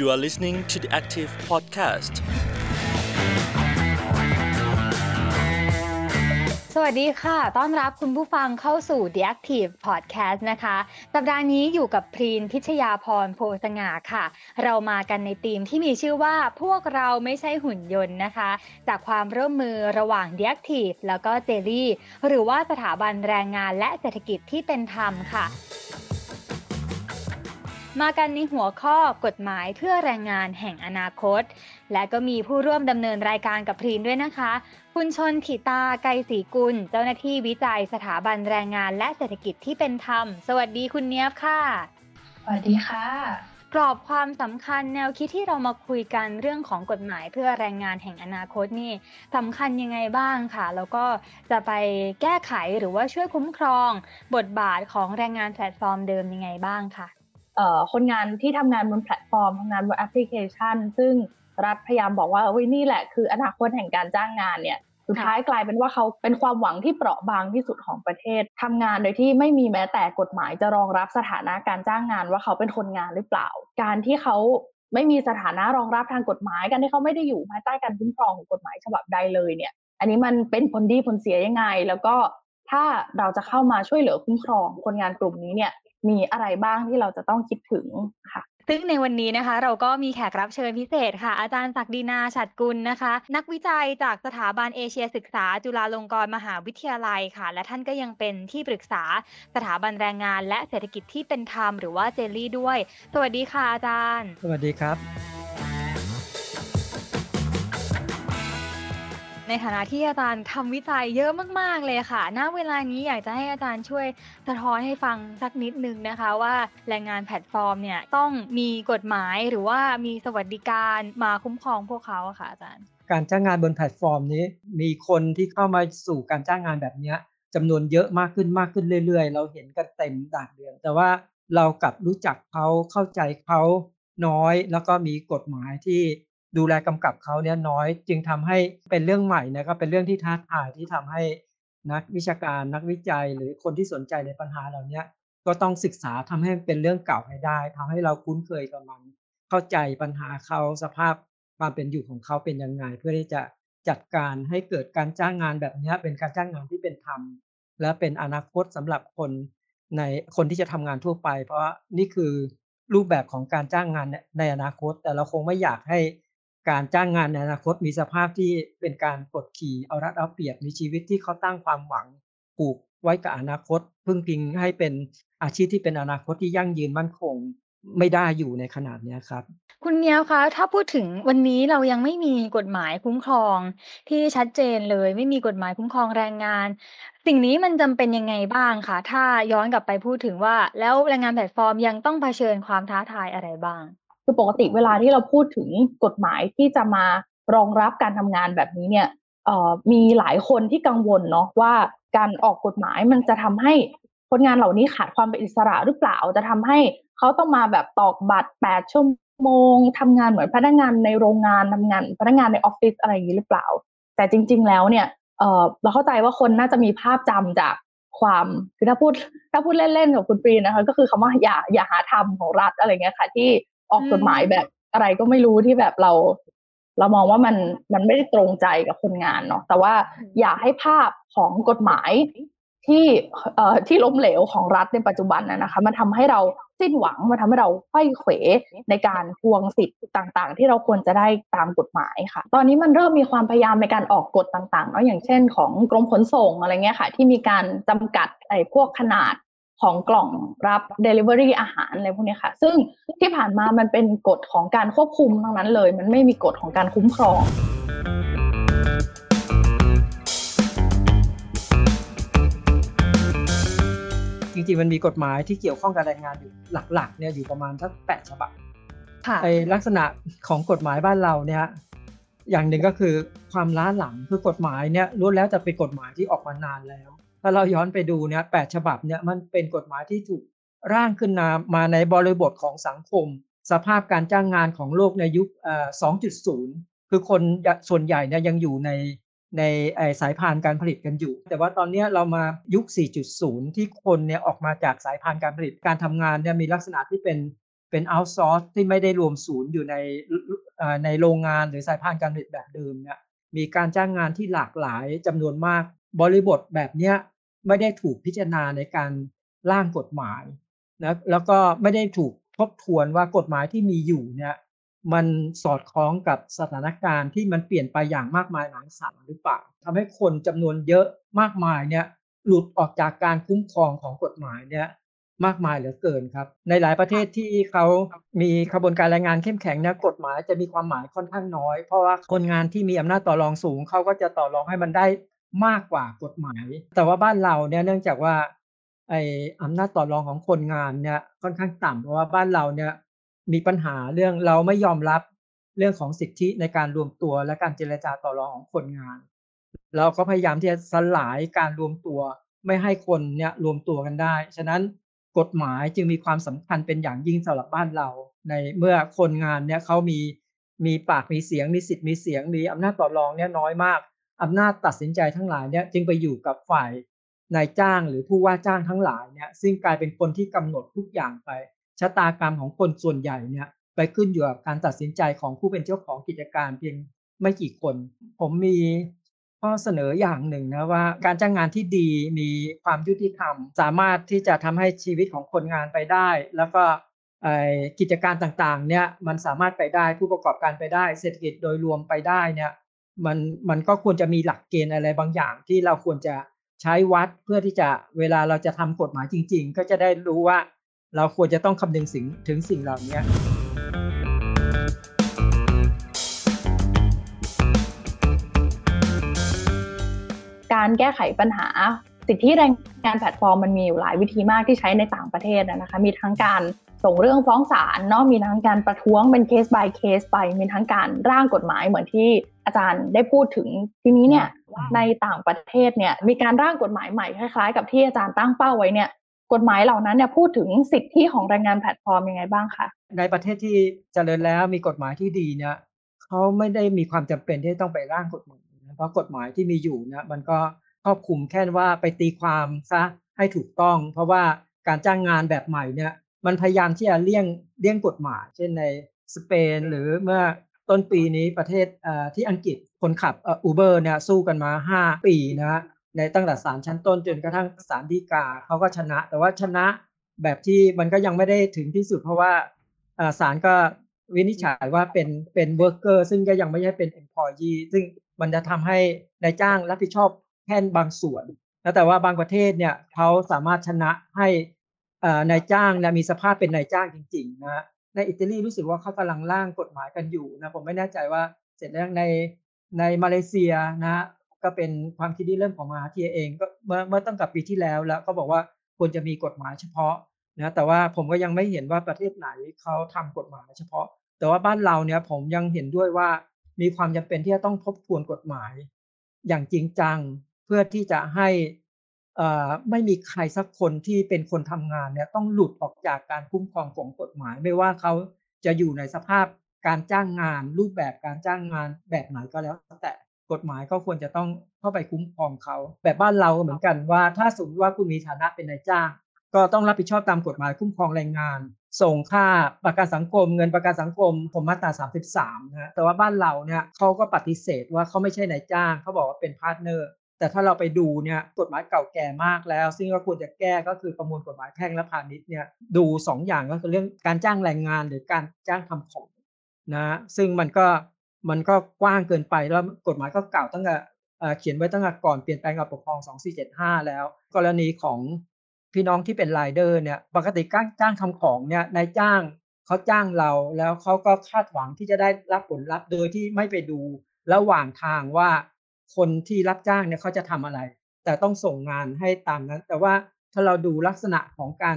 You are listening to the Active Podcast. สวัสดีค่ะ ต้อนรับคุณผู้ฟังเข้าสู่ The Active Podcast นะคะ สัปดาห์นี้อยู่กับพรีนพิชยาพรโพสง่าค่ะ เรามากันในทีมที่มีชื่อว่าพวกเราไม่ใช่หุ่นยนต์นะคะ จากความร่วมมือระหว่าง The Active แล้วก็เจลี่หรือว่าสถาบันแรงงานและเศรษฐกิจที่เป็นธรรมค่ะ มากันในหัวข้อกฎหมายเพื่อแรงงานแห่งอนาคต และก็มีผู้ร่วมดำเนินรายการกับพรีนด้วยนะคะ คุณชนถิตา ไกรศรีกุล เจ้าหน้าที่วิจัยสถาบันแรงงานและเศรษฐกิจที่เป็นธรรม สวัสดีคุณเนียบค่ะ สวัสดีค่ะ กรอบความสำคัญแนวคิดที่เรามาคุยกันเรื่องของกฎหมายเพื่อแรงงานแห่งอนาคตนี่สำคัญยังไงบ้างค่ะ แล้วก็จะไปแก้ไขหรือว่าช่วยคุ้มครอง บทบาทของแรงงานแพลตฟอร์มเดิมยังไงบ้างค่ะเอ่อ คนงานที่ทำงานบนแพลตฟอร์มทำงานบนแอปพลิเคชัน ซึ่งรัฐพยายามบอกว่าเว้ยนี่แหละคืออนาคตแห่งการจ้างงานเนี่ยสุดท้ายกลายเป็นว่าเขาเป็นความหวังที่เปราะบางที่สุดของประเทศทำงานโดยที่ไม่มีแม้แต่กฎหมายจะรองรับสถานะการจ้างงานว่าเขาเป็นคนงานหรือเปล่า การที่เขาไม่มีสถานะรองรับทางกฎหมายการที่เขาไม่ได้อยู่ภายใต้การคุ้มครองของกฎหมายฉบับใดเลยเนี่ย อันนี้มันเป็นผลดีผลเสียยังไง แล้วก็ถ้าเราจะเข้ามาช่วยเหลือคุ้มครองคนงานกลุ่มนี้เนี่ย มีอะไรบ้างที่เราจะต้องคิดถึงค่ะซึ่งในวันนี้นะคะ เราก็มีแขกรับเชิญพิเศษค่ะ อาจารย์ศักดินาฉัดกุลนะคะ นักวิจัยจากสถาบันเอเชียศึกษา จุฬาลงกรณ์มหาวิทยาลัยค่ะ และท่านก็ยังเป็นที่ปรึกษาสถาบันแรงงาน และเศรษฐกิจที่เป็นธรรมหรือว่าเจลลี่ด้วย สวัสดีค่ะอาจารย์ สวัสดีครับ ในฐานะที่อาจารย์ทำวิจัยเยอะมาก ๆ เลยค่ะ ณ เวลานี้อยากจะให้อาจารย์ช่วยสะท้อนให้ฟังสักนิดนึงนะคะว่าแรงงานแพลตฟอร์มเนี่ยต้องมีกฎหมายหรือว่ามีสวัสดิการมาคุ้มครองพวกเขาค่ะอาจารย์ การจ้างงานบนแพลตฟอร์มนี้ มีคนที่เข้ามาสู่การจ้างงานแบบนี้จำนวนเยอะมากขึ้นมากขึ้นเรื่อย ๆ เราเห็นกันเต็มบ้านเมือง แต่ว่าเรากลับรู้จักเขาเข้าใจเขาน้อย แล้วก็มีกฎหมายที่ ดูแลกำกับเขาเนี่ยน้อยจึงทำให้เป็นเรื่องใหม่นะครับเป็นเรื่องที่ท้าทายที่ทำให้นักวิชาการนักวิจัยหรือคนที่สนใจในปัญหาเหล่านี้ก็ต้องศึกษาทำให้เป็นเรื่องเก่าให้ได้ทำให้เราคุ้นเคยกับมัน เข้าใจปัญหาเขาสภาพความเป็นอยู่ของเขาเป็นยังไง เพื่อที่จะจัดการให้เกิดการจ้างงานแบบนี้เป็นการจ้างงานที่เป็นธรรม และเป็นอนาคตสำหรับคนในคนที่จะทำงานทั่วไป เพราะนี่คือรูปแบบของการจ้างงานในอนาคต แต่เราคงไม่อยากให้ การจ้างงานในอนาคตมีสภาพที่เป็นการกดขี่เอารัดเอาเปรียบในชีวิตที่เขาตั้งความหวังผูกไว้กับอนาคต พึ่งพิงให้เป็นอาชีพที่เป็นอนาคตที่ยั่งยืนมั่นคงไม่ได้อยู่ในขนาดนี้ครับ คุณเนียวคะถ้าพูดถึงวันนี้เรายังไม่มีกฎหมายคุ้มครอง ที่ชัดเจนเลย ไม่มีกฎหมายคุ้มครองแรงงาน สิ่งนี้มันจำเป็นยังไงบ้างคะถ้าย้อนกลับไปพูดถึงว่า แล้วแรงงานแพลตฟอร์มยังต้องเผชิญความท้าทายอะไรบ้าง คือปกติเวลาที่เราพูดถึงกฎหมายที่จะมารองรับการทำงานแบบนี้เนี่ยมีหลายคนที่กังวลเนาะว่าการออกกฎหมายมันจะทำให้คนงานเหล่านี้ขาดความเป็นอิสระหรือเปล่า จะทำให้เขาต้องมาแบบตอกบัตรแปดชั่วโมงทำงานเหมือนพนักงานในโรงงานทำงานพนักงานในออฟฟิศอะไรอย่างนี้หรือเปล่า แต่จริง ๆ แล้วเนี่ยเราเข้าใจว่าคนน่าจะมีภาพจำจากความคือถ้าพูดถ้าพูดเล่นๆกับคุณปรีนะคะก็คือคำว่าอย่าอย่าหาทำของรัฐอะไรเงี้ยค่ะ ที่ ออกกฎหมายแบบอะไรก็ไม่รู้ที่แบบเราเรามองว่ามันมันไม่ได้ตรงใจกับคนงานเนาะแต่ว่าอยากให้ภาพของกฎหมายที่เอ่อที่ล้มเหลวของรัฐในปัจจุบันนะนะคะมันทำให้เราสิ้นหวังมันทำให้เราไข้เขวในการทวงสิทธิ์ต่างๆ ที่เราควรจะได้ตามกฎหมายค่ะ ตอนนี้มันเริ่มมีความพยายามในการออกกฎต่างๆเนาะอย่างเช่น ของกรมขนส่งอะไรเงี้ยค่ะ ที่มีการจำกัดไอ้พวกขนาด ของกล่องรับ Delivery อาหารอะไรพวกนี้ค่ะ ซึ่งที่ผ่านมามันเป็นกฎของการควบคุมทั้งนั้นเลย มันไม่มีกฎของการคุ้มครอง จริงๆ มันมีกฎหมายที่เกี่ยวข้องกับแรงงานอยู่หลักๆเนี่ยอยู่ประมาณสักแปดฉบับค่ะไอลักษณะของกฎหมายบ้านเราเนี่ยอย่างหนึ่งก็คือความล้าหลังคือกฎหมายเนี่ยล้วนแล้วจะเป็นกฎหมายที่ออกมานานแล้ว ถ้าเราย้อนไปดูเนี่ยแปดฉบับเนี่ยมันเป็นกฎหมายที่ถูกร่างขึ้นมามาในบริบทของสังคม สภาพการจ้างงานของโลกในยุค 2.0 คือคนส่วนใหญ่เนี่ยยังอยู่ในในสายพานการผลิตกันอยู่ แต่ว่าตอนนี้เรามายุค 4.0 ที่คนเนี่ยออกมาจากสายพานการผลิตการทำงานเนี่ยมีลักษณะที่เป็นเป็นเอาซอร์สที่ไม่ได้รวมศูนย์อยู่ในในโรงงานหรือสายพานการผลิตแบบเดิมเนี่ยมีการจ้างงานที่หลากหลายจำนวนมาก บริบทแบบเนี้ยไม่ได้ถูกพิจารณาในการร่างกฎหมายนะแล้วก็ไม่ได้ถูกทบทวนว่ากฎหมายที่มีอยู่เนี่ยมันสอดคล้องกับสถานการณ์ที่มันเปลี่ยนไปอย่างมากมายหลายสารหรือเปล่าทำให้คนจำนวนเยอะมากมายเนี่ยหลุดออกจากการคุ้มครองของกฎหมายเนี่ยมากมายเหลือเกินครับ ในหลายประเทศที่เขามีกระบวนการแรงงานเข้มแข็งเนี่ยกฎหมายจะมีความหมายค่อนข้างน้อย เพราะว่าคนงานที่มีอำนาจต่อรองสูงเขาก็จะต่อรองให้มันได้ มากกว่ากฎหมาย แต่ว่าบ้านเราเนี่ยเนื่องจากว่าไออำนาจต่อรองของคนงานเนี่ยค่อนข้างต่ำเพราะว่าบ้านเราเนี่ยมีปัญหาเรื่องเราไม่ยอมรับเรื่องของสิทธิในการรวมตัวและการเจรจาต่อรองของคนงาน เราก็พยายามที่จะสลายการรวมตัวไม่ให้คนเนี่ยรวมตัวกันได้ ฉะนั้นกฎหมายจึงมีความสำคัญเป็นอย่างยิ่งสำหรับบ้านเรา ในเมื่อคนงานเนี่ยเขามีมีปากมีเสียงมีสิทธิ์มีเสียงมีอำนาจต่อรองเนี่ยน้อยมาก อำนาจตัดสินใจทั้งหลายเนี่ยจึงไปอยู่กับฝ่ายนายจ้างหรือผู้ว่าจ้างทั้งหลายเนี่ยซึ่งกลายเป็นคนที่กำหนดทุกอย่างไปชะตากรรมของคนส่วนใหญ่เนี่ยไปขึ้นอยู่กับการตัดสินใจของผู้เป็นเจ้าของกิจการเพียงไม่กี่คน ผมมีข้อเสนออย่างหนึ่งนะว่า การจ้างงานที่ดีมีความยุติธรรม สามารถที่จะทำให้ชีวิตของคนงานไปได้ แล้วก็กิจการต่างๆเนี่ยมันสามารถไปได้ผู้ประกอบการไปได้ เศรษฐกิจโดยรวมไปได้เนี่ย มันมันก็ควรจะมีหลักเกณฑ์อะไรบางอย่างที่เราควรจะใช้วัดเพื่อที่จะเวลาเราจะทำกฎหมายจริง ๆ ก็จะได้รู้ว่าเราควรจะต้องคำนึงสิงถึงสิ่งเหล่านี้การแก้ไขปัญหาสิทธิแรงงานแพลตฟอร์มมันมีอยู่หลายวิธีมากที่ใช้ในต่างประเทศนะคะ มีทั้งการ ส่งเรื่องฟ้องศาลเนาะมีทั้งการประท้วงเป็นเคส by เคสไป มีทั้งการร่างกฎหมายเหมือนที่อาจารย์ได้พูดถึงทีนี้เนี่ยในต่างประเทศเนี่ยมีการร่างกฎหมายใหม่คล้ายๆ กับที่อาจารย์ตั้งเป้าไว้เนี่ยกฎหมายเหล่านั้นเนี่ยพูดถึงสิทธิของแรงงานแพลตฟอร์มยังไงบ้างคะในประเทศที่เจริญแล้วมีกฎหมายที่ดีเนี่ยเขาไม่ได้มีความจำเป็นที่ต้องไปร่างกฎหมายเพราะกฎหมายที่มีอยู่เนี่ยมันก็ครอบคลุมแค่ว่าไปตีความซะให้ถูกต้อง เพราะว่าการจ้างงานแบบใหม่เนี่ย มันพยายามที่จะเลี่ยงเลี่ยงกฎหมาย เช่นในสเปนหรือเมื่อต้นปีนี้ประเทศที่อังกฤษคนขับอูเบอร์เนี่ยสู้กันมา 5 ปีนะฮะในตั้งแต่ศาลชั้นต้นจนกระทั่งศาลฎีกาเขาก็ชนะ แต่ว่าชนะแบบที่มันก็ยังไม่ได้ถึงที่สุด เพราะว่าศาลก็วินิจฉัยว่าเป็นเป็น worker ซึ่งก็ยังไม่ใช่เป็น employee ซึ่งมันจะทำให้นายจ้างรับผิดชอบแค่บางส่วนแล้วแต่ว่าบางประเทศเนี่ยเขาสามารถชนะให้ นายจ้างนะมีสภาพเป็นนายจ้างจริงๆนะในอิตาลีรู้สึกว่าเขากำลังร่างกฎหมายกันอยู่นะผมไม่แน่ใจว่าเสร็จแล้วในในมาเลเซียนะก็เป็นความคิดที่เริ่มของมาเทียเองก็เมื่อเมื่อตั้งแต่ปีที่แล้วแล้วก็บอกว่าควรจะมีกฎหมายเฉพาะนะแต่ว่าผมก็ยังไม่เห็นว่าประเทศไหนเขาทำกฎหมายเฉพาะ แต่ว่าบ้านเราเนี่ยผมยังเห็นด้วยว่ามีความจำเป็นที่จะต้องทบทวนกฎหมาย อย่างจริงจังเพื่อที่จะให้ ไม่มีใครสักคนที่เป็นคนทำงานเนี่ยต้องหลุดออกจากการคุ้มครองของกฎหมาย ไม่ว่าเขาจะอยู่ในสภาพการจ้างงาน รูปแบบการจ้างงานแบบไหนก็แล้ว แต่กฎหมายก็ควรจะต้องเข้าไปคุ้มครองเขาแบบบ้านเราเหมือนกันว่าถ้าสมมติว่าคุณมีฐานะเป็นนายจ้าง ก็ต้องรับผิดชอบตามกฎหมายคุ้มครองแรงงาน ส่งค่าประกันสังคม เงินประกันสังคมผมมาตรา33นะแต่ว่าบ้านเราเนี่ยเขาก็ปฏิเสธว่าเขาไม่ใช่นายจ้างเขาบอกว่าเป็น partner แต่ถ้าเราไปดูเนี่ยกฎหมายเก่าแก่มากแล้ว ซึ่งก็ควรจะแก้ก็คือประมวลกฎหมายแพ่งและพาณิชย์เนี่ยดู2 อย่างก็คือเรื่องการจ้างแรงงานหรือการจ้างทำของนะซึ่งมันก็มันก็กว้างเกินไปแล้วกฎหมายก็เก่าตั้งแต่เขียนไว้ตั้งแต่ก่อนเปลี่ยนแปลงการปกครอง 2475 แล้ว กรณีของพี่น้องที่เป็นไรเดอร์เนี่ยปกติการจ้างทำของเนี่ยนายจ้างเขาจ้างเราแล้วเขาก็คาดหวังที่จะได้รับผลลัพธ์โดยที่ไม่ไปดูระหว่างทางว่า คนที่รับจ้างเนี่ยเขาจะทำอะไร แต่ต้องส่งงานให้ตามนั้น แต่ว่าถ้าเราดูลักษณะของการ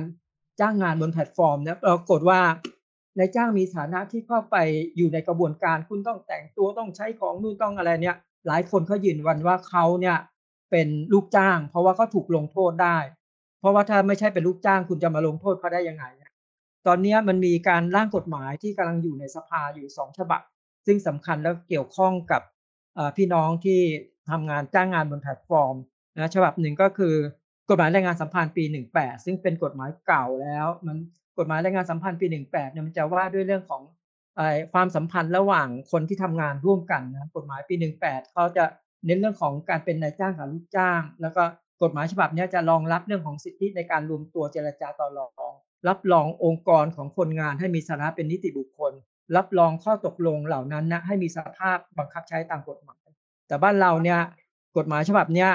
จ้างงานบนแพลตฟอร์มเนี่ยปรากฏว่านายจ้างมีฐานะที่เข้าไปอยู่ในกระบวนการ คุณต้องแต่งตัวต้องใช้ของนู่นต้องอะไรเนี่ย หลายคนเขายืนวันว่าเขาเนี่ยเป็นลูกจ้าง เพราะว่าเขาถูกลงโทษได้ เพราะว่าถ้าไม่ใช่เป็นลูกจ้าง คุณจะมาลงโทษเขาได้ยังไง ตอนนี้มันมีการร่างกฎหมายที่กำลังอยู่ในสภาอยู่สองฉบับ ซึ่งสำคัญแล้วเกี่ยวข้องกับ พี่น้องที่ทำงานจ้างงานบนแพลตฟอร์มนะฉบับหนึ่งก็คือกฎหมายแรงงานสัมพันธ์ปี 18 ซึ่งเป็นกฎหมายเก่าแล้ว มันกฎหมายแรงงานสัมพันธ์ปี 18เนี่ยมันจะว่าด้วยเรื่องของความสัมพันธ์ระหว่างคนที่ทำงานร่วมกันนะกฎหมายปี 18เขาจะเน้นเรื่องของการเป็นนายจ้างกับลูกจ้าง แล้วก็กฎหมายฉบับนี้จะรองรับเรื่องของสิทธิในการรวมตัวเจรจาต่อรอง รับรององค์กรของคนงานให้มีสถานะเป็นนิติบุคคล รับรองข้อตกลงเหล่านั้นนะให้มีสภาพบังคับใช้ตามกฎหมาย แต่บ้านเราเนี่ยกฎหมายฉบับเนี้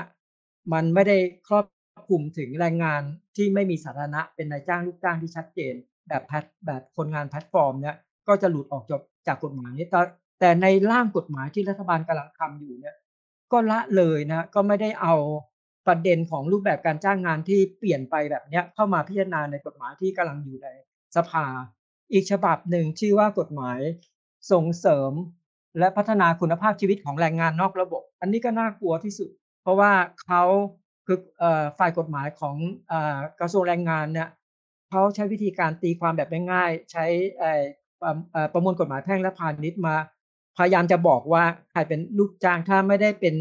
มันไม่ได้ครอบคลุมถึงแรงงานที่ไม่มีสถานะเป็นนายจ้างลูกจ้างที่ชัดเจน แบบแพทแบบคนงานแพลตฟอร์มเนี่ยก็จะหลุดออกจากจากกฎหมายนี้แต่แต่ในร่างกฎหมายที่รัฐบาลกำลังทำอยู่เนี่ยก็ละเลยนะก็ไม่ได้เอาประเด็นของรูปแบบการจ้างงานที่เปลี่ยนไปแบบนี้เข้ามาพิจารณาในกฎหมายที่กำลังอยู่ในสภา อีกฉบับหนึ่งชื่อว่ากฎหมายส่งเสริม และพัฒนาคุณภาพชีวิตของแรงงานนอกระบบ อันนี้ก็น่ากลัวที่สุด เพราะว่าเขาคือฝ่ายกฎหมายของกระทรวงแรงงานเนี่ยเขาใช้วิธีการตีความแบบง่ายๆใช้ประมวลกฎหมายแพ่งและพาณิชย์มา พยายามจะบอกว่าใครเป็นลูกจ้างถ้าไม่ได้เป็น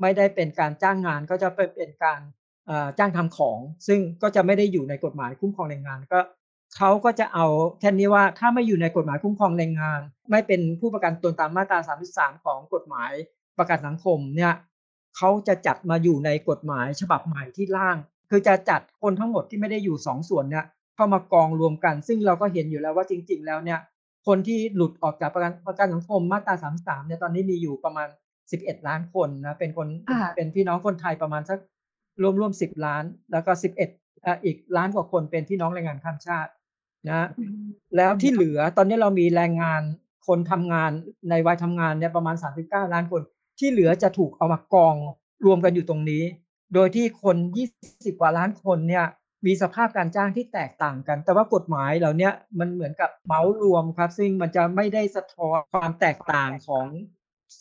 ไม่ได้เป็นการจ้างงานก็จะเป็นการจ้างทำของ ซึ่งก็จะไม่ได้อยู่ในกฎหมายคุ้มครองแรงงานก็ เขาก็จะเอาแค่นี้ว่าถ้าไม่อยู่ในกฎหมายคุ้มครองแรงงาน ไม่เป็นผู้ประกันตนตามมาตรา 33 ของกฎหมายประกันสังคมเนี่ยเขาจะจัดมาอยู่ในกฎหมายฉบับใหม่ที่ร่าง คือจะจัดคนทั้งหมดที่ไม่ได้อยู่2สส่วนเนี่ยเข้ามากองรวมกัน ซึ่งเราก็เห็นอยู่แล้วว่าจริง ๆ แล้วเนี่ยคนที่หลุดออกจากประกันประกันสังคมมาตรา 33 เนี่ยตอนนี้มีอยู่ประมาณ 11 ล้านคนนะเป็นคนเป็นพี่น้องคนไทยประมาณสักรวมรวม10 ล้าน แล้วก็ 11อ่อีกล้านกว่าคนเป็นพี่น้องแรงงานข้ามชาติ นะแล้วที่เหลือตอนนี้เรามีแรงงานคนทำงานในวัยทำงานเนี่ยประมาณ 39 ล้านคน ที่เหลือจะถูกเอามากองรวมกันอยู่ตรงนี้ โดยที่คน 20 กว่าล้านคนเนี่ยมีสภาพการจ้างที่แตกต่างกัน แต่ว่ากฎหมายเหล่านี้มันเหมือนกับเมาส์รวมครับ ซึ่งมันจะไม่ได้สะท้อนความแตกต่างของ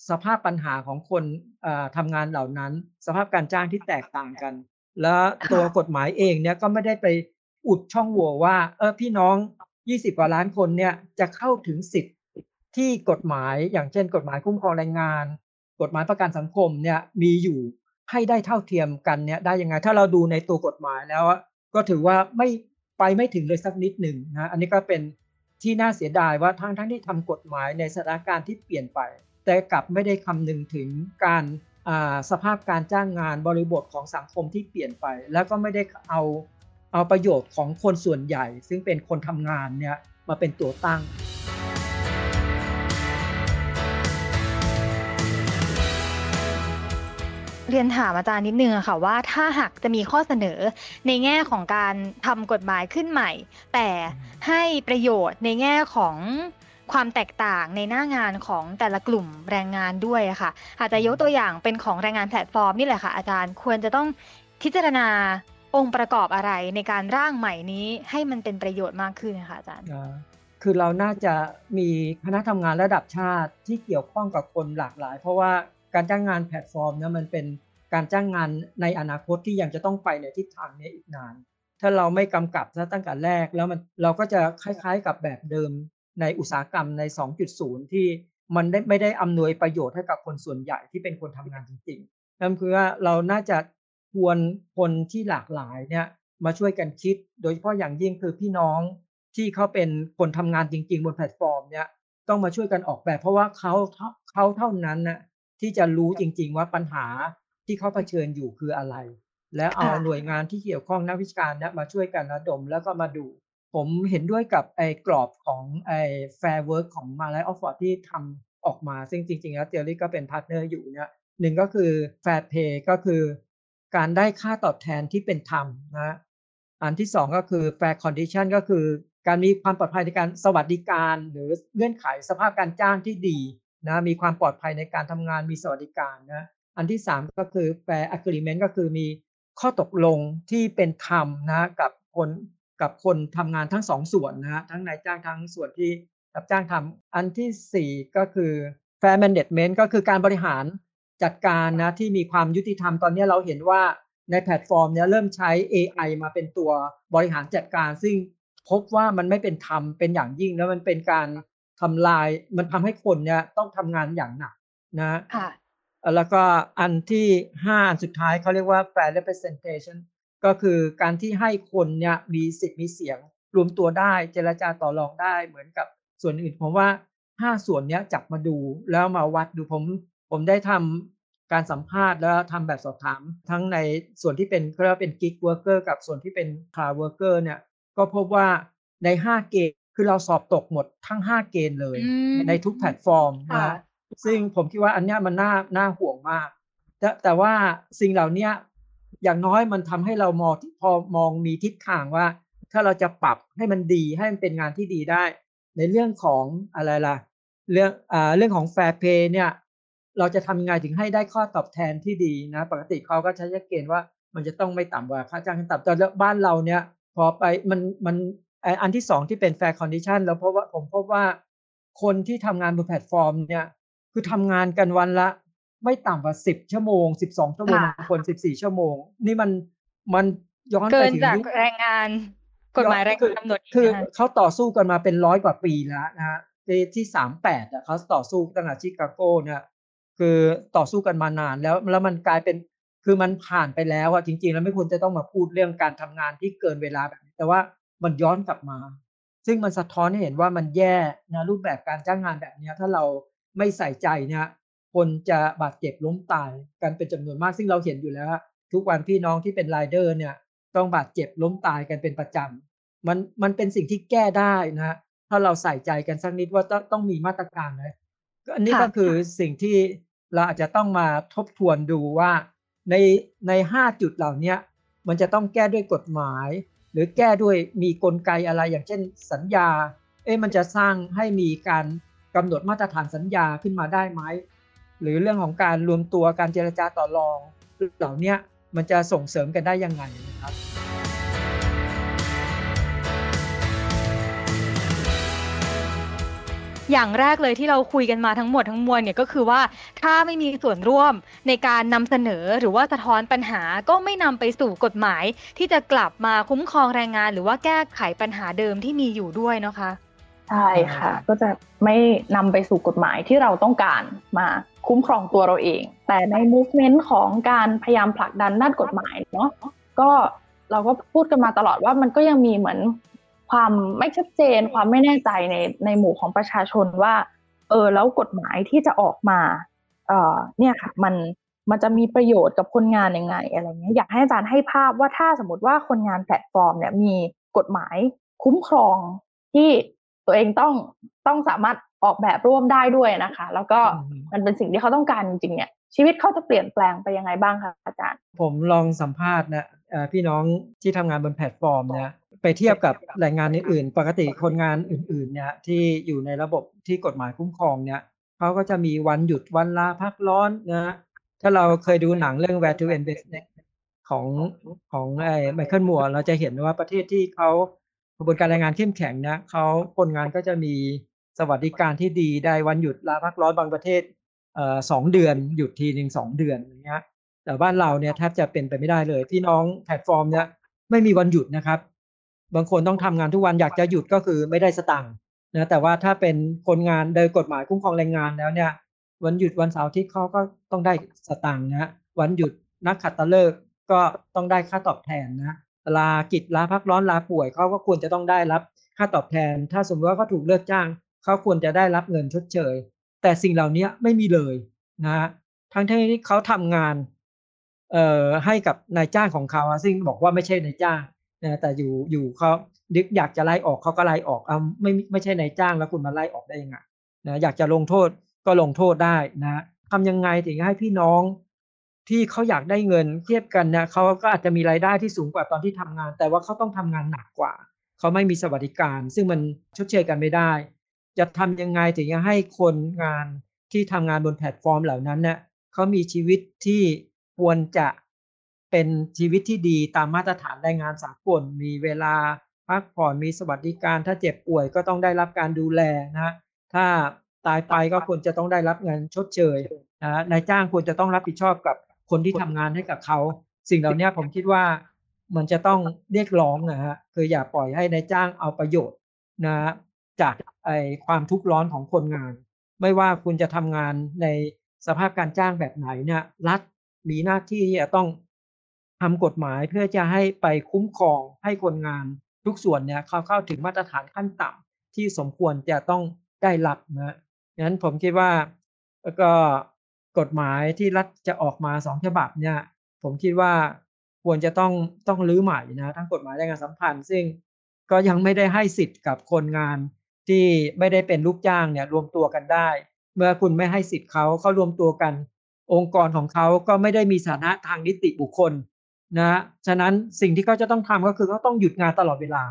สภาพปัญหาของคนทำงานเหล่านั้น สภาพการจ้างที่แตกต่างกัน และตัวกฎหมายเองเนี่ยก็ไม่ได้ไป อุดช่องโหว่ว่า เออพี่น้อง 20 กว่าล้านคนเนี่ยจะเข้าถึงสิทธิ์ที่กฎหมายอย่างเช่น กฎหมายคุ้มครองแรงงาน กฎหมายประกันสังคมเนี่ยมีอยู่ให้ได้เท่าเทียมกันเนี่ยได้ยังไง ถ้าเราดูในตัวกฎหมายแล้วก็ถือว่าไม่ไปไม่ถึงเลยสักนิดหนึ่งนะอันนี้ก็เป็นที่น่าเสียดายว่าทั้งทั้งที่ทำกฎหมายในสถานการณ์ที่เปลี่ยนไป แต่กลับไม่ได้คำนึงถึงการสภาพการจ้างงานบริบทของสังคมที่เปลี่ยนไป แล้วก็ไม่ได้เอา เอาประโยชน์ของคนส่วนใหญ่ ซึ่งเป็นคนทำงานเนี่ยมาเป็นตัวตั้ง เรียนถามอาจารย์นิดนึงค่ะว่าถ้าหากจะมีข้อเสนอในแง่ของการทำกฎหมายขึ้นใหม่ แต่ให้ประโยชน์ในแง่ของความแตกต่างในหน้างานของแต่ละกลุ่มแรงงานด้วยค่ะอาจจะยกตัวอย่างเป็นของแรงงานแพลตฟอร์มนี่แหละค่ะอาจารย์ควรจะต้องพิจารณา องค์ประกอบอะไรในการร่างใหม่นี้ให้มันเป็นประโยชน์มากขึ้นนะคะอาจารย์คือเราน่าจะมีคณะทำงานระดับชาติที่เกี่ยวข้องกับคนหลากหลาย เพราะว่าการจ้างงานแพลตฟอร์มเนี่ยมันเป็นการจ้างงานในอนาคตที่ยังจะต้องไปในทิศทางนี้อีกนาน ถ้าเราไม่กำกับซะตั้งแต่แรกแล้วมันเราก็จะคล้ายๆกับแบบเดิมในอุตสาหกรรมใน 2.0 ที่มันได้ไม่ได้อำนวยประโยชน์ให้กับคนส่วนใหญ่ที่เป็นคนทำงานจริงๆนั่นคือว่าเราน่าจะ ชวนคนที่หลากหลายเนี่ยมาช่วยกันคิด โดยเฉพาะอย่างยิ่งคือพี่น้องที่เขาเป็นคนทำงานจริง ๆ บนแพลตฟอร์มเนี่ยต้องมาช่วยกันออกแบบ เพราะว่าเขาเขาเท่านั้นนะที่จะรู้จริง ๆ ว่าปัญหาที่เขาเผชิญอยู่คืออะไร แล้วเอาหน่วยงานที่เกี่ยวข้องนักวิชาการนะมาช่วยกันระดมแล้วก็มาดู ผมเห็นด้วยกับไอ้กรอบของไอ้ Fair Work ของมหาลออฟฟอร์ดที่ทำออกมา ซึ่งจริง ๆ แล้วเจอรี่ก็เป็น partner อยู่เนี่ยหนึ่งก็คือ Fair Pay ก็คือ การได้ค่าตอบแทนที่เป็นธรรมนะอันที่สองก็คือ Fair Condition ก็คือการมีความปลอดภัยในการสวัสดิการหรือเงื่อนไขสภาพการจ้างที่ดีนะมีความปลอดภัยในการทำงานมีสวัสดิการนะอันที่3ก็คือ fair agreement ก็คือมีข้อตกลงที่เป็นธรรมนะกับคนกับคนทำงานทั้งสองส่วนนะทั้งนายจ้างทั้งส่วนที่รับจ้างทำอันที่4ก็คือ fair management ก็คือการบริหาร จัดการนะที่มีความยุติธรรมตอนนี้เราเห็นว่าในแพลตฟอร์มนี้เริ่มใช้ AI มาเป็นตัวบริหารจัดการ ซึ่งพบว่ามันไม่เป็นธรรมเป็นอย่างยิ่งแล้วมันเป็นการทำลายมันทำให้คนเนี่ยต้องทำงานอย่างหนักนะแล้วก็อันที่ห้าอันสุดท้ายเขาเรียกว่า fair representation ก็คือการที่ให้คนเนี่ยมีสิทธิ์มีเสียง รวมตัวได้เจรจาต่อรองได้เหมือนกับส่วนอื่นผมว่าห้าส่วนเนี้ยจับมาดูแล้วมาวัดดูผม ผมได้ทำการสัมภาษณ์แล้วทำแบบสอบถาม ทั้งในส่วนที่เป็นเรียกว่าเป็น gig worker กับส่วนที่เป็น cloud worker เนี่ยก็พบว่าในห้าเกณฑ์คือเราสอบตกหมดทั้งห้าเกณฑ์เลยอืมในทุกแพลตฟอร์มค่ะนะซึ่งผมคิดว่าอันเนี้ยมันน่าน่าห่วงมาก แต่แต่ว่าสิ่งเหล่าเนี้ยอย่างน้อยมันทำให้เรามองที่พอมองมีทิศทางว่า ถ้าเราจะปรับให้มันดีให้มันเป็นงานที่ดีได้ ในเรื่องของอะไรล่ะ เรื่องอ่าเรื่องของ fair pay เนี่ย เราจะทำยังไงถึงให้ได้ค่าตอบแทนที่ดีนะ ปกติเขาก็ใช้เกณฑ์ว่า มันจะต้องไม่ต่ำกว่าค่าจ้างขั้นต่ำแต่บ้านเราเนี่ย พอไปมันมันไอ้อันที่สองที่เป็น fair condition แล้วเพราะว่าผมพบว่าคนที่ทำงานบนแพลตฟอร์มเนี่ย คือทำงานกันวันละ ไม่ต่ำกว่าสิบชั่วโมงสิบสองชั่วโมงค่ะบางคนสิบสี่ชั่วโมง นี่มันมันย้อนเกินไปถึงจากยุคแรงงานกฎหมายแรงงานกำหนดอีกคือนะคะเขาต่อสู้กันมาเป็นร้อยกว่าปีแล้วนะฮะปีที่สามแปดอะเขาต่อสู้ตั้งแต่ชิคาโกเนี่ย คือต่อสู้กันมานานแล้วแล้วมันกลายเป็นคือมันผ่านไปแล้วอะจริง ๆ แล้วไม่ควรจะต้องมาพูดเรื่องการทำงานที่เกินเวลาแบบนี้แต่ว่ามันย้อนกลับมา ซึ่งมันสะท้อนให้เห็นว่ามันแย่นะรูปแบบการจ้างงานแบบนี้ถ้าเราไม่ใส่ใจเนี่ยคนจะบาดเจ็บล้มตายกันเป็นจำนวนมาก ซึ่งเราเห็นอยู่แล้วทุกวันพี่น้องที่เป็นไรเดอร์เนี่ย ต้องบาดเจ็บล้มตายกันเป็นประจำมันมันเป็นสิ่งที่แก้ได้นะถ้าเราใส่ใจกันสักนิดว่าต้องต้องมีมาตรการนะอันนี้ก็คือสิ่งที่ เราอาจจะต้องมาทบทวนดูว่าในในห้าจุดเหล่านี้มันจะต้องแก้ด้วยกฎหมาย หรือแก้ด้วยมีกลไกอะไรอย่างเช่นสัญญา เอ๊ะมันจะสร้างให้มีการกำหนดมาตรฐานสัญญาขึ้นมาได้ไหมหรือเรื่องของการรวมตัวการเจรจาต่อรองเหล่านี้มันจะส่งเสริมกันได้ยังไงนะครับ อย่างแรกเลยที่เราคุยกันมาทั้งหมดทั้งมวลเนี่ยก็คือว่าถ้าไม่มีส่วนร่วมในการนำเสนอหรือว่าสะท้อนปัญหาก็ไม่นำไปสู่กฎหมาย ที่จะกลับมาคุ้มครองแรงงาน หรือว่าแก้ไขปัญหาเดิมที่มีอยู่ด้วยนะคะใช่ค่ะ ก็จะไม่นำไปสู่กฎหมายที่เราต้องการมาคุ้มครองตัวเราเอง แต่ใน movement ของการพยายามผลักดันด้านกฎหมายเนาะก็เราก็พูดกันมาตลอดว่ามันก็ยังมีเหมือน ความไม่ชัดเจน ความไม่แน่ใจในในหมู่ของประชาชนว่า เออแล้วกฎหมายที่จะออกมา เอ่อเนี่ยค่ะ มันมันจะมีประโยชน์กับคนงานยังไงอะไรเงี้ยอยากให้อาจารย์ให้ภาพว่าถ้าสมมติว่าคนงานแพลตฟอร์มเนี่ยมีกฎหมายคุ้มครองที่ตัวเองต้องต้องสามารถออกแบบร่วมได้ด้วยนะคะ แล้วก็อืมมันเป็นสิ่งที่เขาต้องการจริงๆเนี่ยชีวิตเขาจะเปลี่ยนแปลงไปยังไงบ้างคะอาจารย์ ผมลองสัมภาษณ์นะเอ่อพี่น้องที่ทำงานบนแพลตฟอร์มเนี่ย ไปเทียบกับแรงงานอื่นๆ ปกติคนงานอื่นๆ เนี่ยที่อยู่ในระบบที่กฎหมายคุ้มครองเนี่ยเขาก็จะมีวันหยุดวันลาพักร้อนนะถ้าเราเคยดูหนังเรื่อง Where to Invest ของของไอ้ไมเคิลมัวเราจะเห็นว่าประเทศที่เขากระบวนการแรงงานเข้มแข็งเนี่ยเขาคนงานก็จะมีสวัสดิการที่ดีได้วันหยุดลาพักร้อนบางประเทศเอ่อสองเดือนหยุดทีหนึ่งสองเดือนอย่างเงี้ยแต่บ้านเราเนี่ยแทบจะเป็นไปไม่ได้เลย พี่น้องแพลตฟอร์มเนี่ยไม่มีวันหยุดนะครับ บางคนต้องทำงานทุกวันอยากจะหยุดก็คือไม่ได้สตังค์นะแต่ว่าถ้าเป็นคนงานโดยกฎหมายคุ้มครองแรงงานแล้วเนี่ย วันหยุดวันเสาร์อาที่เขาก็ต้องได้สตังค์นะวันหยุดนักขัดตฤกษ์ก็ต้องได้ค่าตอบแทนนะลากิจลาพักร้อนลาป่วยเขาก็ควรจะต้องได้รับค่าตอบแทน ถ้าสมมติว่าเขาถูกเลิกจ้างเขาควรจะได้รับเงินชดเชย แต่สิ่งเหล่านี้ไม่มีเลยนะทั้งที่เขาทำงานเอ่อให้กับนายจ้างของเขาซึ่งบอกว่าไม่ใช่นายจ้าง นะแต่อยู่อยู่เขาดึกอยากจะไล่ออกเขาก็ไล่ออกเอาไม่ไม่ใช่นายจ้างแล้วคุณมาไล่ออกได้ยังไงนะอยากจะลงโทษก็ลงโทษได้นะทำยังไงถึงให้พี่น้องที่เขาอยากได้เงินเทียบกันนะเขาก็อาจจะมีรายได้ที่สูงกว่าตอนที่ทำงาน แต่ว่าเขาต้องทำงานหนักกว่าเขาไม่มีสวัสดิการ ซึ่งมันชดเชยกันไม่ได้ จะทำยังไงถึงจะให้คนงานที่ทำงานบนแพลตฟอร์มเหล่านั้นเนี่ยเขามีชีวิตที่ควรจะ เป็นชีวิตที่ดีตามมาตรฐานแรงงานสากลมีเวลาพักผ่อนมีสวัสดิการ ถ้าเจ็บป่วยก็ต้องได้รับการดูแลนะถ้าตายไปก็ควรจะต้องได้รับเงินชดเชยนะนายจ้างควรจะต้องรับผิดชอบกับคนที่ทำงานให้กับเขา สิ่งเหล่านี้ผมคิดว่ามันจะต้องเรียกร้องนะฮะคืออย่าปล่อยให้นายจ้างเอาประโยชน์นะจากไอความทุกข์ร้อนของคนงาน ไม่ว่าคุณจะทำงานในสภาพการจ้างแบบไหนเนี่ยรัฐมีหน้าที่จะต้อง ทำกฎหมายเพื่อจะให้ไปคุ้มครองให้คนงานทุกส่วนเนี่ยเขาเข้าถึงมาตรฐานขั้นต่ำที่สมควรจะต้องได้รับนะงั้นผมคิดว่าแล้วก็กฎหมายที่รัฐจะออกมาสองฉบับเนี่ย ผมคิดว่าควรจะต้องต้องรื้อใหม่นะทั้งกฎหมายแรงงานสัมพันธ์ ซึ่งก็ยังไม่ได้ให้สิทธิ์กับคนงานที่ไม่ได้เป็นลูกจ้างเนี่ยรวมตัวกันได้ เมื่อคุณไม่ให้สิทธิ์เขาเขารวมตัวกัน องค์กรของเขาก็ไม่ได้มีฐานะทางนิติบุคคล นะฉะนั้นสิ่งที่เขาจะต้องทำก็คือเขาต้องหยุดงานตลอดเวลา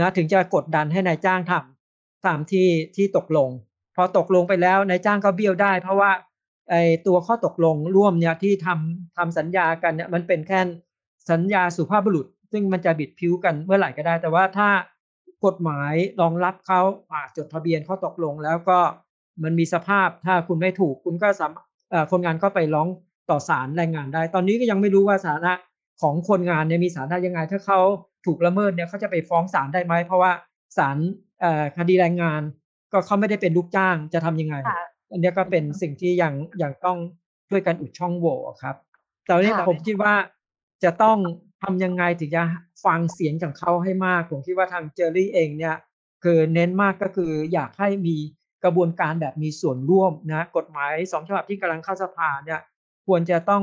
นะถึงจะกดดันให้นายจ้างทำตามที่ที่ตกลง พอตกลงไปแล้วนายจ้างก็เบี้ยวได้ เพราะว่าไอตัวข้อตกลงร่วมเนี่ยที่ทำทำสัญญากันเนี่ยมันเป็นแค่สัญญาสุภาพบุรุษ ซึ่งมันจะบิดผิวกันเมื่อไหร่ก็ได้ แต่ว่าถ้ากฎหมายรองรับเขาจดทะเบียนข้อตกลงแล้วก็มันมีสภาพถ้าคุณไม่ถูกคุณก็สามารถคนงานก็ไปร้องต่อศาลแรงงานได้ ตอนนี้ก็ยังไม่รู้ว่าสาระ ของคนงานเนี่ยมีสาระยังไง ถ้าเขาถูกละเมิดเนี่ยเขาจะไปฟ้องศาลได้ไหม เพราะว่าศาลคดีแรงงาน ก็เขาไม่ได้เป็นลูกจ้างจะทํำยังไง อันนี้ก็เป็นสิ่งที่ยังยังต้องช่วยกันอุดช่องโหว่ครับแต่นี้ผมคิดว่าจะต้องทำยังไงถึงจะฟังเสียงของเขาให้มากผมคิดว่าทางเจอรี่เองเนี่ยคือเน้นมากก็คืออยากให้มีกระบวนการแบบมีส่วนร่วมนะกฎหมายสองฉบับที่กำลังเข้าสภาเนี่ยควรจะต้อง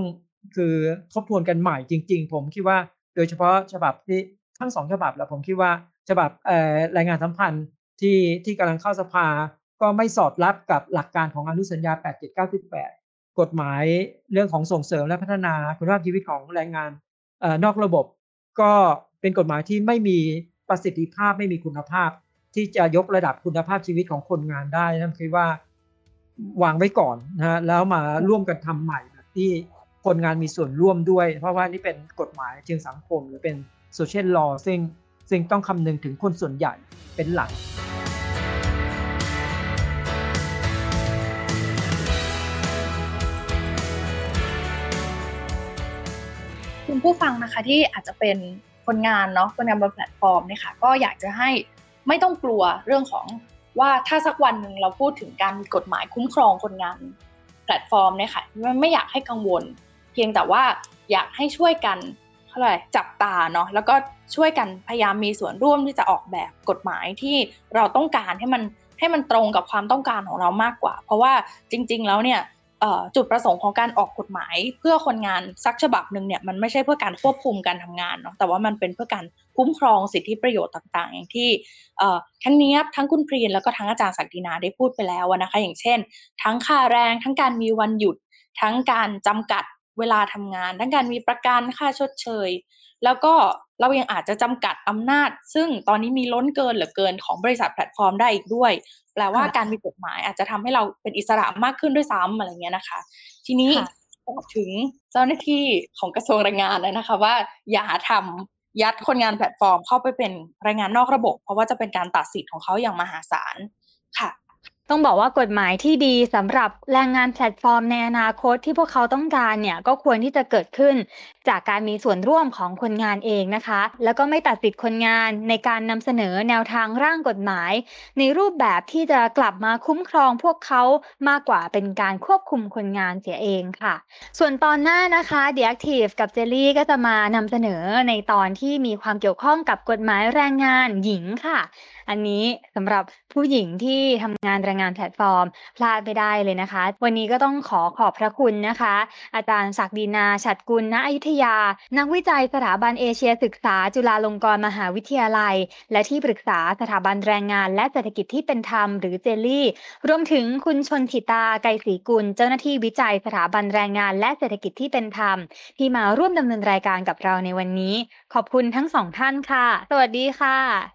คือทบทวนกันใหม่จริง ๆ ผมคิดว่าโดยเฉพาะฉบับที่ทั้งสองฉบับแล้วผมคิดว่าฉบับรายงานสัมพันธ์ที่ที่กำลังเข้าสภา ก็ไม่สอดรับกับหลักการของอนุสัญญา 8798 กฎหมายเรื่องของส่งเสริมและพัฒนาคุณภาพชีวิตของแรงงานนอกระบบ ก็เป็นกฎหมายที่ไม่มีประสิทธิภาพไม่มีคุณภาพ ที่จะยกระดับคุณภาพชีวิตของคนงานได้นั่นคือว่าวางไว้ก่อนนะฮะแล้วมาร่วมกันทำใหม่แบบที่ คนงานมีส่วนร่วมด้วย เพราะว่านี่เป็นกฎหมายเชิงสังคม หรือเป็นโซเชียลลอซึ่งซึ่งต้องคำนึงถึงคนส่วนใหญ่เป็นหลักคุณผู้ฟังนะคะที่อาจจะเป็นคนงานเนาะคนงานบนแพลตฟอร์มเนี่ยค่ะก็อยากจะให้ไม่ต้องกลัวเรื่องของว่าถ้าสักวันหนึ่งเราพูดถึงการมีกฎหมายคุ้มครองคนงานแพลตฟอร์มเนี่ยค่ะไม่อยากให้กังวล เพียงแต่ว่าอยากให้ช่วยกันเท่าไหร่จับตาเนาะแล้วก็ช่วยกันพยายามมีส่วนร่วมที่จะออกแบบกฎหมายที่เราต้องการให้มันให้มันตรงกับความต้องการของเรามากกว่า เพราะว่าจริง ๆ แล้วเนี่ยจุดประสงค์ของการออกกฎหมาย เพื่อคนงานสักฉบับหนึ่งเนี่ยมันไม่ใช่เพื่อการควบคุมการทำงานเนาะแต่ว่ามันเป็นเพื่อการคุ้มครองสิทธิประโยชน์ต่างๆ อย่างที่ทั้งนี้ทั้งคุณพรีนแล้วก็ทั้งอาจารย์ศักดินาได้พูดไปแล้วนะคะ อย่างเช่น ทั้งค่าแรง ทั้งการมีวันหยุด ทั้งการจำกัด เวลาทำงานทั้งการมีประกันค่าชดเชย แล้วก็เรายังอาจจะจำกัดอำนาจ ซึ่งตอนนี้มีล้นเกินเหลือเกินของบริษัทแพลตฟอร์มได้อีกด้วย แปลว่าการมีกฎหมายอาจจะทำให้เราเป็นอิสระมากขึ้นด้วยซ้ำอะไรเงี้ยนะคะ ทีนี้ถึงเจ้าหน้าที่ของกระทรวงแรงงานเลยนะคะ ว่าอย่าทำยัดคนงานแพลตฟอร์มเข้าไปเป็นแรงงานนอกระบบ เพราะว่าจะเป็นการตัดสิทธิ์ของเขาอย่างมหาศาลค่ะ ต้องบอกว่ากฎหมายที่ดีสำหรับแรงงานแพลตฟอร์มในอนาคตที่พวกเขาต้องการเนี่ยก็ควรที่จะเกิดขึ้น จากการมีส่วนร่วมของคนงานเองนะคะ แล้วก็ไม่ตัดสิทธิ์คนงานในการนำเสนอแนวทางร่างกฎหมาย ในรูปแบบที่จะกลับมาคุ้มครองพวกเขามากกว่าเป็นการควบคุมคนงานเสียเองค่ะ ส่วนตอนหน้านะคะ The Active กับเจลลี่ก็จะมานำเสนอในตอนที่มีความเกี่ยวข้องกับกฎหมายแรงงานหญิงค่ะอันนี้สำหรับผู้หญิงที่ทำงานแรงงานแพลตฟอร์ม พลาดไม่ได้เลยนะคะ วันนี้ก็ต้องขอขอบพระคุณนะคะ อาจารย์ศักดินาฉัตรกุลณอยุธยา นักวิจัยสถาบันเอเชียศึกษา จุฬาลงกรณ์มหาวิทยาลัย และที่ปรึกษาสถาบันแรงงานและเศรษฐกิจที่เป็นธรรมหรือเจลลี่ รวมถึงคุณชนถิตาไกรศรีกุล เจ้าหน้าที่วิจัยสถาบันแรงงาน และเศรษฐกิจที่เป็นธรรม ที่มาร่วมดำเนินรายการกับเราในวันนี้ ขอบคุณทั้งสองท่านค่ะ สวัสดีค่ะ